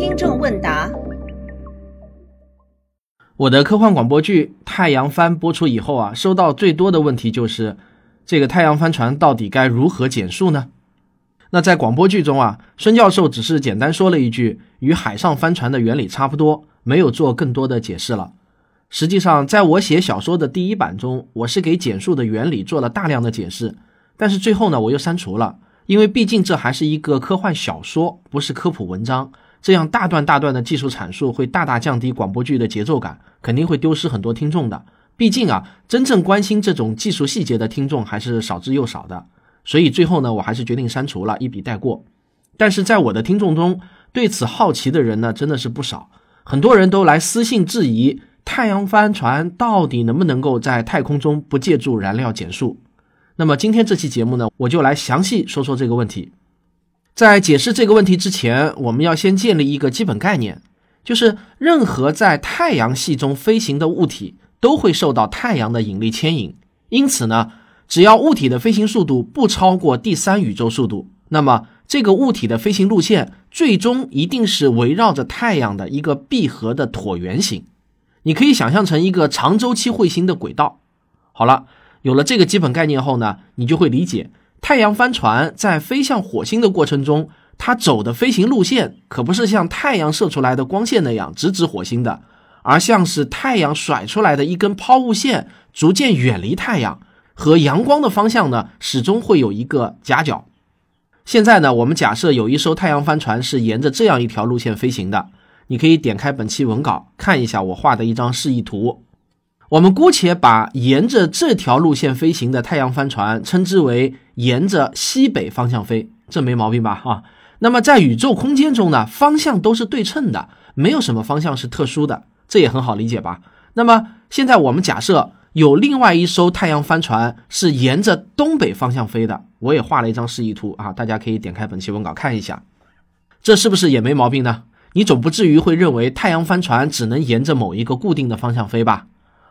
听众问答：我的科幻广播剧《太阳帆》播出以后啊，收到最多的问题就是，这个太阳帆船到底该如何减速呢？那在广播剧中啊，孙教授只是简单说了一句，与海上帆船的原理差不多，没有做更多的解释了。实际上，在我写小说的第一版中，我是给减速的原理做了大量的解释，但是最后呢，我又删除了，因为毕竟这还是一个科幻小说，不是科普文章。这样大段大段的技术阐述会大大降低广播剧的节奏感，肯定会丢失很多听众的。毕竟啊，真正关心这种技术细节的听众还是少之又少的。所以最后呢，我还是决定删除了，一笔带过。但是在我的听众中，对此好奇的人呢，真的是不少，很多人都来私信质疑。太阳帆船到底能不能够在太空中不借助燃料减速？那么今天这期节目呢，我就来详细说说这个问题。在解释这个问题之前，我们要先建立一个基本概念，就是任何在太阳系中飞行的物体都会受到太阳的引力牵引。因此呢，只要物体的飞行速度不超过第三宇宙速度，那么这个物体的飞行路线最终一定是围绕着太阳的一个闭合的椭圆形。你可以想象成一个长周期彗星的轨道。好了，有了这个基本概念后呢，你就会理解太阳帆船在飞向火星的过程中，它走的飞行路线可不是像太阳射出来的光线那样直指火星的，而像是太阳甩出来的一根抛物线，逐渐远离太阳，和阳光的方向呢，始终会有一个夹角。现在呢，我们假设有一艘太阳帆船是沿着这样一条路线飞行的。你可以点开本期文稿看一下我画的一张示意图。我们姑且把沿着这条路线飞行的太阳帆船称之为沿着西北方向飞，这没毛病吧？啊，那么在宇宙空间中呢，方向都是对称的，没有什么方向是特殊的，这也很好理解吧？那么现在我们假设有另外一艘太阳帆船是沿着东北方向飞的，我也画了一张示意图啊，大家可以点开本期文稿看一下，这是不是也没毛病呢？你总不至于会认为太阳帆船只能沿着某一个固定的方向飞吧？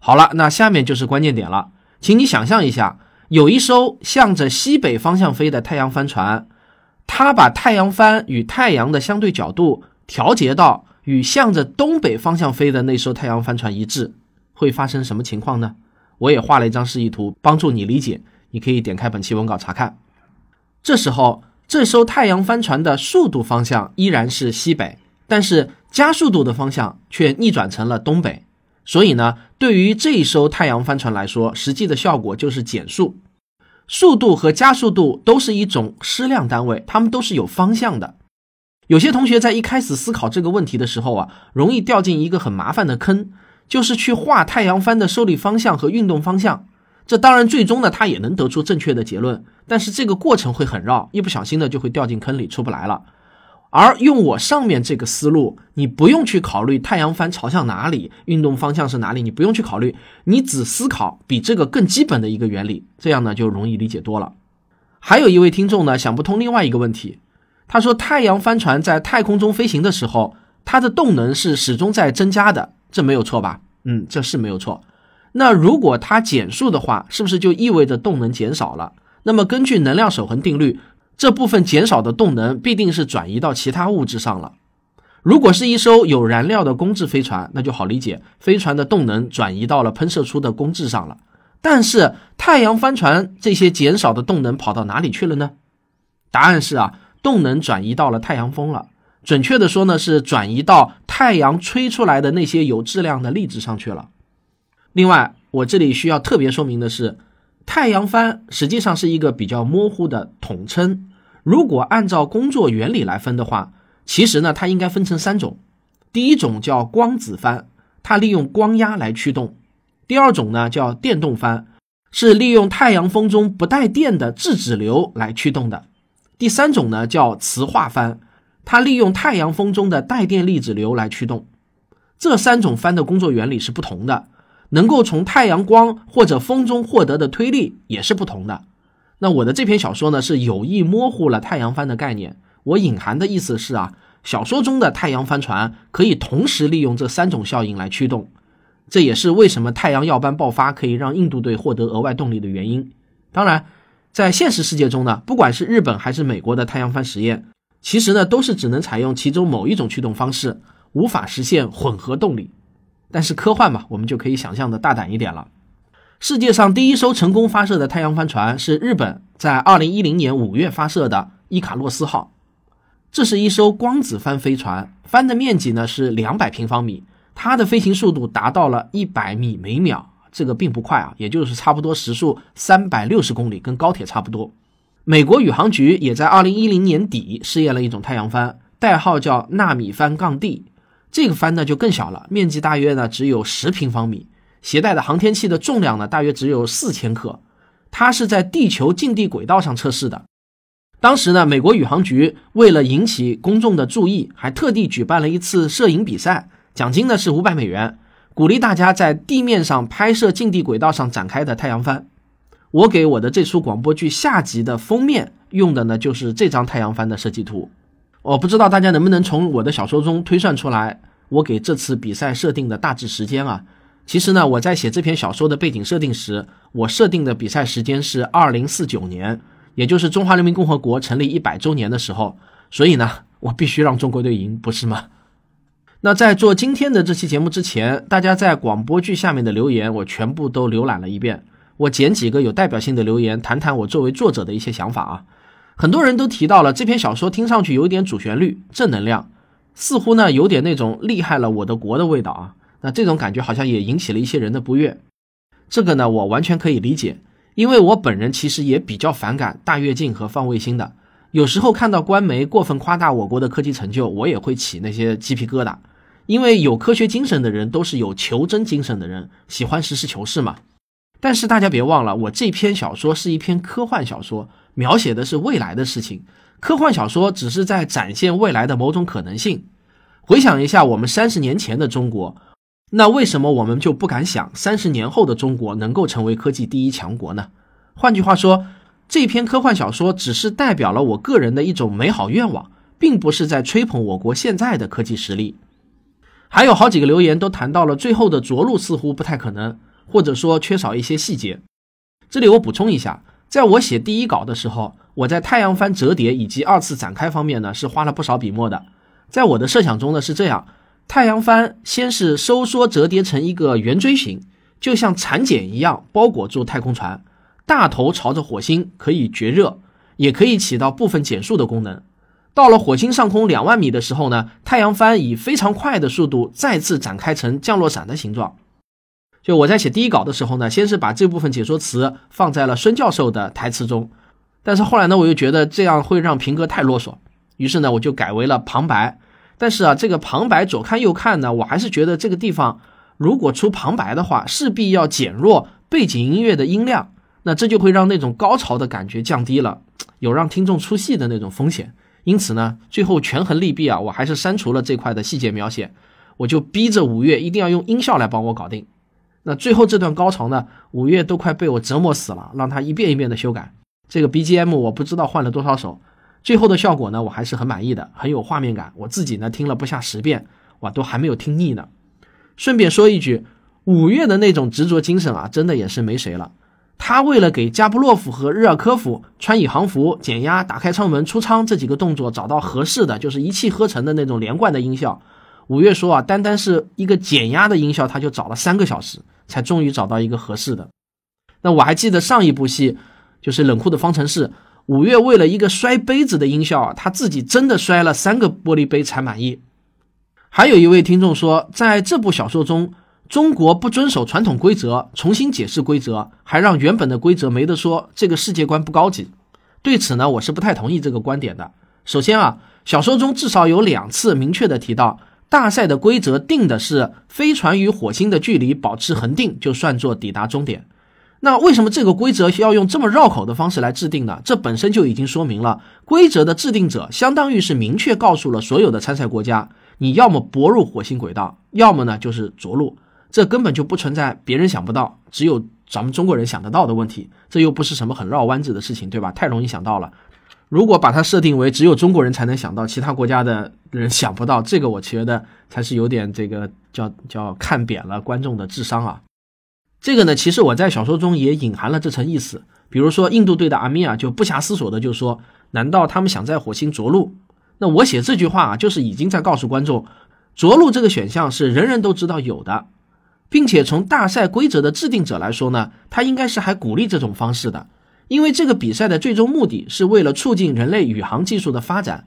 好了，那下面就是关键点了，请你想象一下，有一艘向着西北方向飞的太阳帆船，它把太阳帆与太阳的相对角度调节到与向着东北方向飞的那艘太阳帆船一致，会发生什么情况呢？我也画了一张示意图，帮助你理解。你可以点开本期文稿查看。这时候，这艘太阳帆船的速度方向依然是西北。但是加速度的方向却逆转成了东北，所以呢，对于这一艘太阳帆船来说，实际的效果就是减速。速度和加速度都是一种矢量单位，它们都是有方向的。有些同学在一开始思考这个问题的时候啊，容易掉进一个很麻烦的坑，就是去画太阳帆的受力方向和运动方向。这当然最终呢，他也能得出正确的结论，但是这个过程会很绕，一不小心呢就会掉进坑里出不来了。而用我上面这个思路，你不用去考虑太阳帆朝向哪里，运动方向是哪里，你不用去考虑，你只思考比这个更基本的一个原理，这样呢就容易理解多了。还有一位听众呢想不通另外一个问题，他说太阳帆船在太空中飞行的时候，它的动能是始终在增加的，这没有错吧？嗯，这是没有错。那如果它减速的话，是不是就意味着动能减少了？那么根据能量守恒定律。这部分减少的动能必定是转移到其他物质上了。如果是一艘有燃料的工质飞船，那就好理解，飞船的动能转移到了喷射出的工质上了。但是太阳帆船这些减少的动能跑到哪里去了呢？答案是啊，动能转移到了太阳风了。准确的说呢，是转移到太阳吹出来的那些有质量的粒子上去了。另外，我这里需要特别说明的是，太阳帆实际上是一个比较模糊的统称。如果按照工作原理来分的话，其实呢，它应该分成三种。第一种叫光子帆，它利用光压来驱动；第二种呢叫电动帆，是利用太阳风中不带电的质子流来驱动的；第三种呢叫磁化帆，它利用太阳风中的带电粒子流来驱动。这三种帆的工作原理是不同的，能够从太阳光或者风中获得的推力也是不同的。那我的这篇小说呢，是有意模糊了太阳帆的概念。我隐含的意思是啊，小说中的太阳帆船可以同时利用这三种效应来驱动，这也是为什么太阳耀斑爆发可以让印度队获得额外动力的原因。当然，在现实世界中呢，不管是日本还是美国的太阳帆实验，其实呢都是只能采用其中某一种驱动方式，无法实现混合动力。但是科幻嘛，我们就可以想象的大胆一点了。世界上第一艘成功发射的太阳帆船是日本在二零一零年五月发射的伊卡洛斯号，这是一艘光子帆飞船，帆的面积呢是两百平方米，它的飞行速度达到了一百米每秒，这个并不快啊，也就是差不多时速三百六十公里，跟高铁差不多。美国宇航局也在二零一零年底试验了一种太阳帆，代号叫纳米帆杠 D，这个帆呢就更小了，面积大约呢只有十平方米。携带的航天器的重量呢，大约只有四千克。它是在地球近地轨道上测试的。当时呢，美国宇航局为了引起公众的注意，还特地举办了一次摄影比赛，奖金呢是五百美元，鼓励大家在地面上拍摄近地轨道上展开的太阳帆。我给我的这出广播剧下集的封面用的呢，就是这张太阳帆的设计图。我不知道大家能不能从我的小说中推算出来，我给这次比赛设定的大致时间啊。其实呢，我在写这篇小说的背景设定时，我设定的比赛时间是二零四九年，也就是中华人民共和国成立一百周年的时候。所以呢，我必须让中国队赢，不是吗？那在做今天的这期节目之前，大家在广播剧下面的留言，我全部都浏览了一遍。我捡几个有代表性的留言，谈谈我作为作者的一些想法啊。很多人都提到了这篇小说，听上去有点主旋律、正能量，似乎呢有点那种厉害了我的国的味道啊。那这种感觉好像也引起了一些人的不悦，这个呢我完全可以理解，因为我本人其实也比较反感大跃进和放卫星的，有时候看到官媒过分夸大我国的科技成就，我也会起那些鸡皮疙瘩，因为有科学精神的人都是有求真精神的人，喜欢实事求是嘛。但是大家别忘了，我这篇小说是一篇科幻小说，描写的是未来的事情，科幻小说只是在展现未来的某种可能性。回想一下我们三十年前的中国。那为什么我们就不敢想三十年后的中国能够成为科技第一强国呢？换句话说，这篇科幻小说只是代表了我个人的一种美好愿望，并不是在吹捧我国现在的科技实力。还有好几个留言都谈到了最后的着陆似乎不太可能，或者说缺少一些细节。这里我补充一下，在我写第一稿的时候，我在太阳帆折叠以及二次展开方面呢是花了不少笔墨的。在我的设想中呢是这样。太阳帆先是收缩折叠成一个圆锥形，就像蚕茧一样包裹住太空船，大头朝着火星，可以绝热，也可以起到部分减速的功能。到了火星上空两万米的时候呢，太阳帆以非常快的速度再次展开成降落伞的形状。就我在写第一稿的时候呢，先是把这部分解说词放在了孙教授的台词中，但是后来呢，我又觉得这样会让平哥太啰嗦，于是呢，我就改为了旁白。但是啊，这个旁白左看右看呢，我还是觉得这个地方如果出旁白的话，势必要减弱背景音乐的音量，那这就会让那种高潮的感觉降低了，有让听众出戏的那种风险。因此呢，最后权衡利弊啊，我还是删除了这块的细节描写，我就逼着五月一定要用音效来帮我搞定。那最后这段高潮呢，五月都快被我折磨死了，让他一遍一遍的修改这个 BGM，我不知道换了多少首。最后的效果呢，我还是很满意的，很有画面感。我自己呢听了不下十遍，哇，都还没有听腻呢。顺便说一句，五月的那种执着精神啊，真的也是没谁了。他为了给加布洛夫和日尔科夫穿宇航服、减压、打开舱门、出舱这几个动作找到合适的，就是一气呵成的那种连贯的音效。五月说啊，单单是一个减压的音效，他就找了三个小时，才终于找到一个合适的。那我还记得上一部戏，就是冷酷的方程式。五月为了一个摔杯子的音效啊，他自己真的摔了三个玻璃杯才满意。还有一位听众说，在这部小说中，中国不遵守传统规则，重新解释规则，还让原本的规则没得说，这个世界观不高级。对此呢，我是不太同意这个观点的。首先啊，小说中至少有两次明确的提到，大赛的规则定的是飞船与火星的距离保持恒定，就算作抵达终点。那为什么这个规则需要用这么绕口的方式来制定呢？这本身就已经说明了，规则的制定者相当于是明确告诉了所有的参赛国家，你要么泊入火星轨道，要么呢就是着陆，这根本就不存在别人想不到，只有咱们中国人想得到的问题。这又不是什么很绕弯子的事情，对吧？太容易想到了。如果把它设定为只有中国人才能想到，其他国家的人想不到，这个我觉得才是有点这个叫叫看扁了观众的智商啊。这个呢，其实我在小说中也隐含了这层意思。比如说，印度队的阿米尔就不暇思索的就说：“难道他们想在火星着陆？”那我写这句话啊，就是已经在告诉观众，着陆这个选项是人人都知道有的，并且从大赛规则的制定者来说呢，他应该是还鼓励这种方式的，因为这个比赛的最终目的是为了促进人类宇航技术的发展。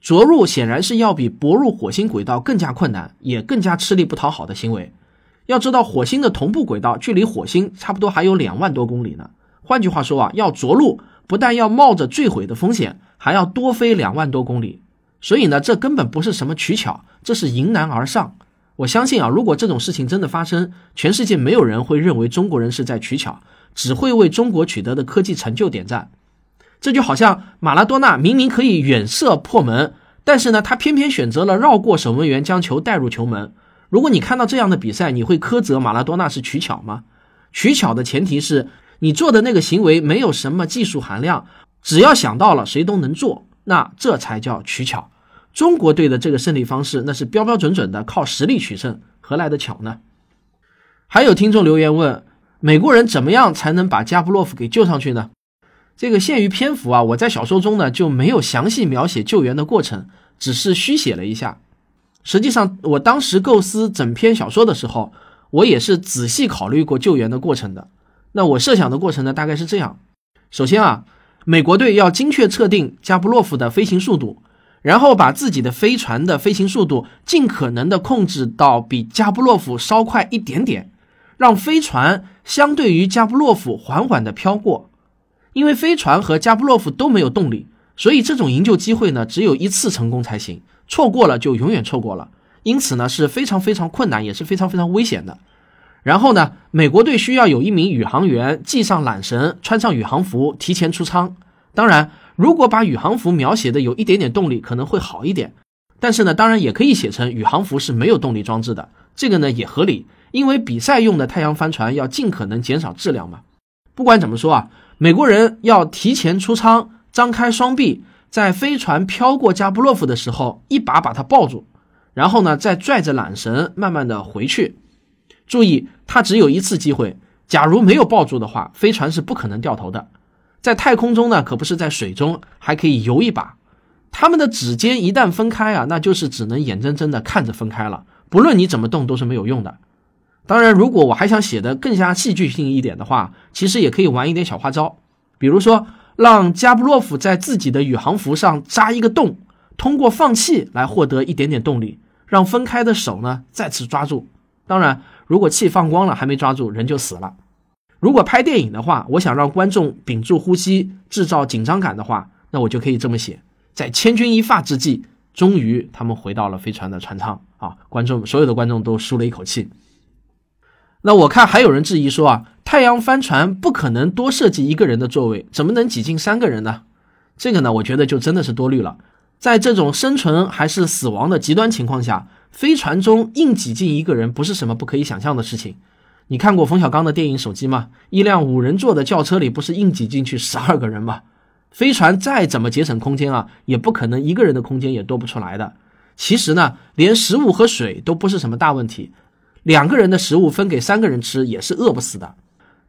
着陆显然是要比泊入火星轨道更加困难，也更加吃力不讨好的行为。要知道，火星的同步轨道距离火星差不多还有两万多公里呢。换句话说啊，要着陆不但要冒着坠毁的风险，还要多飞两万多公里。所以呢，这根本不是什么取巧，这是迎难而上。我相信啊，如果这种事情真的发生，全世界没有人会认为中国人是在取巧，只会为中国取得的科技成就点赞。这就好像马拉多纳明明可以远射破门，但是呢，他偏偏选择了绕过守门员将球带入球门。如果你看到这样的比赛，你会苛责马拉多纳是取巧吗？取巧的前提是你做的那个行为没有什么技术含量，只要想到了谁都能做，那这才叫取巧。中国队的这个胜利方式，那是标标准准的靠实力取胜，何来的巧呢？还有听众留言问，美国人怎么样才能把加布洛夫给救上去呢？这个限于篇幅啊，我在小说中呢就没有详细描写救援的过程，只是虚写了一下。实际上，我当时构思整篇小说的时候，我也是仔细考虑过救援的过程的。那我设想的过程呢，大概是这样：首先啊，美国队要精确测定加布洛夫的飞行速度，然后把自己的飞船的飞行速度尽可能的控制到比加布洛夫稍快一点点，让飞船相对于加布洛夫缓缓的飘过。因为飞船和加布洛夫都没有动力，所以这种营救机会呢，只有一次成功才行，错过了就永远错过了。因此呢，是非常非常困难，也是非常非常危险的。然后呢，美国队需要有一名宇航员系上缆绳，穿上宇航服，提前出舱。当然，如果把宇航服描写的有一点点动力，可能会好一点。但是呢，当然也可以写成宇航服是没有动力装置的，这个呢也合理，因为比赛用的太阳帆船要尽可能减少质量嘛。不管怎么说啊。美国人要提前出舱，张开双臂，在飞船飘过加布洛夫的时候，一把把他抱住，然后呢，再拽着缆绳慢慢的回去。注意，他只有一次机会。假如没有抱住的话，飞船是不可能掉头的。在太空中呢，可不是在水中，还可以游一把。他们的指尖一旦分开啊，那就是只能眼睁睁的看着分开了，不论你怎么动都是没有用的。当然，如果我还想写的更加戏剧性一点的话，其实也可以玩一点小花招，比如说让加布洛夫在自己的宇航服上扎一个洞，通过放气来获得一点点动力，让分开的手呢再次抓住。当然，如果气放光了还没抓住，人就死了。如果拍电影的话，我想让观众屏住呼吸，制造紧张感的话，那我就可以这么写：在千钧一发之际，终于他们回到了飞船的船舱啊！观众所有的观众都舒了一口气。那我看还有人质疑说啊，太阳帆船不可能多设计一个人的座位，怎么能挤进三个人呢？这个呢，我觉得就真的是多虑了。在这种生存还是死亡的极端情况下，飞船中硬挤进一个人不是什么不可以想象的事情。你看过冯小刚的电影《手机》吗？一辆五人座的轿车里不是硬挤进去十二个人吗？飞船再怎么节省空间啊，也不可能一个人的空间也多不出来的。其实呢，连食物和水都不是什么大问题。两个人的食物分给三个人吃也是饿不死的。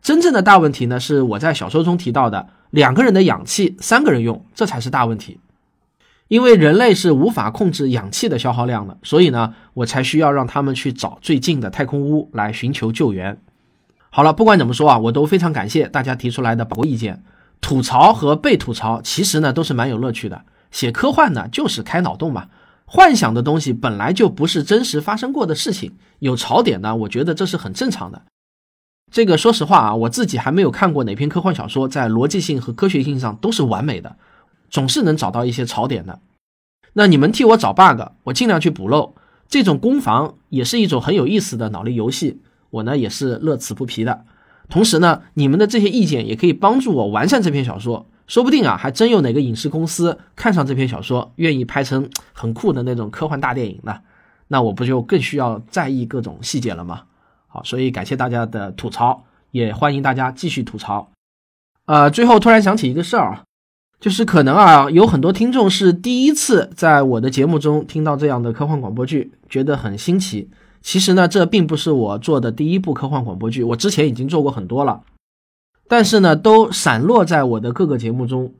真正的大问题呢，是我在小说中提到的两个人的氧气三个人用，这才是大问题。因为人类是无法控制氧气的消耗量的，所以呢，我才需要让他们去找最近的太空屋来寻求救援。好了，不管怎么说啊，我都非常感谢大家提出来的宝贵意见。吐槽和被吐槽其实呢都是蛮有乐趣的。写科幻呢就是开脑洞嘛。幻想的东西本来就不是真实发生过的事情，有槽点呢，我觉得这是很正常的。这个说实话啊，我自己还没有看过哪篇科幻小说在逻辑性和科学性上都是完美的，总是能找到一些槽点的。那你们替我找 bug，我尽量去补漏。这种攻防也是一种很有意思的脑力游戏，我呢也是乐此不疲的。同时呢，你们的这些意见也可以帮助我完善这篇小说。说不定啊，还真有哪个影视公司看上这篇小说，愿意拍成很酷的那种科幻大电影呢？那我不就更需要在意各种细节了吗？好，所以感谢大家的吐槽，也欢迎大家继续吐槽。呃，最后突然想起一个事儿啊，就是可能啊，有很多听众是第一次在我的节目中听到这样的科幻广播剧，觉得很新奇。其实呢，这并不是我做的第一部科幻广播剧，我之前已经做过很多了。但是呢，都散落在我的各个节目中。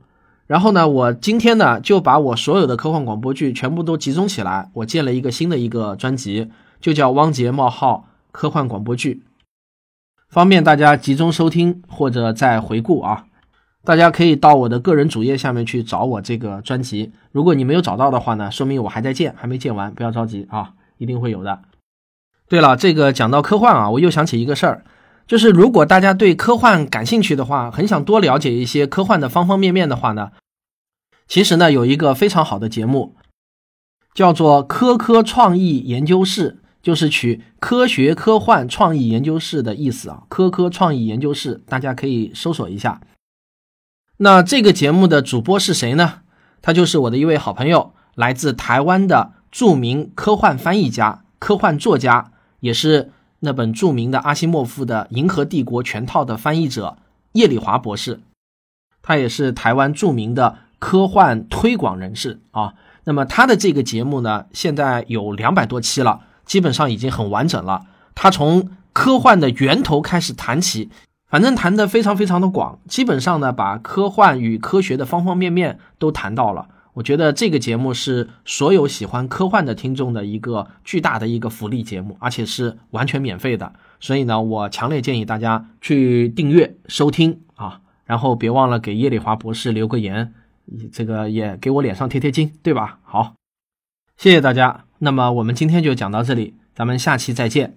然后呢，我今天呢就把我所有的科幻广播剧全部都集中起来，我建了一个新的一个专辑，就叫汪杰冒号科幻广播剧，方便大家集中收听或者再回顾啊。大家可以到我的个人主页下面去找我这个专辑。如果你没有找到的话呢，说明我还在建，还没建完，不要着急啊，一定会有的。对了，这个讲到科幻啊，我又想起一个事儿。就是如果大家对科幻感兴趣的话，很想多了解一些科幻的方方面面的话呢，其实呢有一个非常好的节目，叫做科科创意研究室，就是取科学科幻创意研究室的意思啊。科科创意研究室，大家可以搜索一下。那这个节目的主播是谁呢？他就是我的一位好朋友，来自台湾的著名科幻翻译家、科幻作家，也是。那本著名的阿西莫夫的《银河帝国》全套的翻译者叶礼华博士，他也是台湾著名的科幻推广人士啊。那么他的这个节目呢，现在有两百多期了，基本上已经很完整了。他从科幻的源头开始谈起，反正谈得非常非常的广，基本上呢，把科幻与科学的方方面面都谈到了。我觉得这个节目是所有喜欢科幻的听众的一个巨大的一个福利节目，而且是完全免费的。所以呢，我强烈建议大家去订阅收听啊，然后别忘了给叶丽华博士留个言，这个也给我脸上贴贴金，对吧？好，谢谢大家。那么我们今天就讲到这里，咱们下期再见。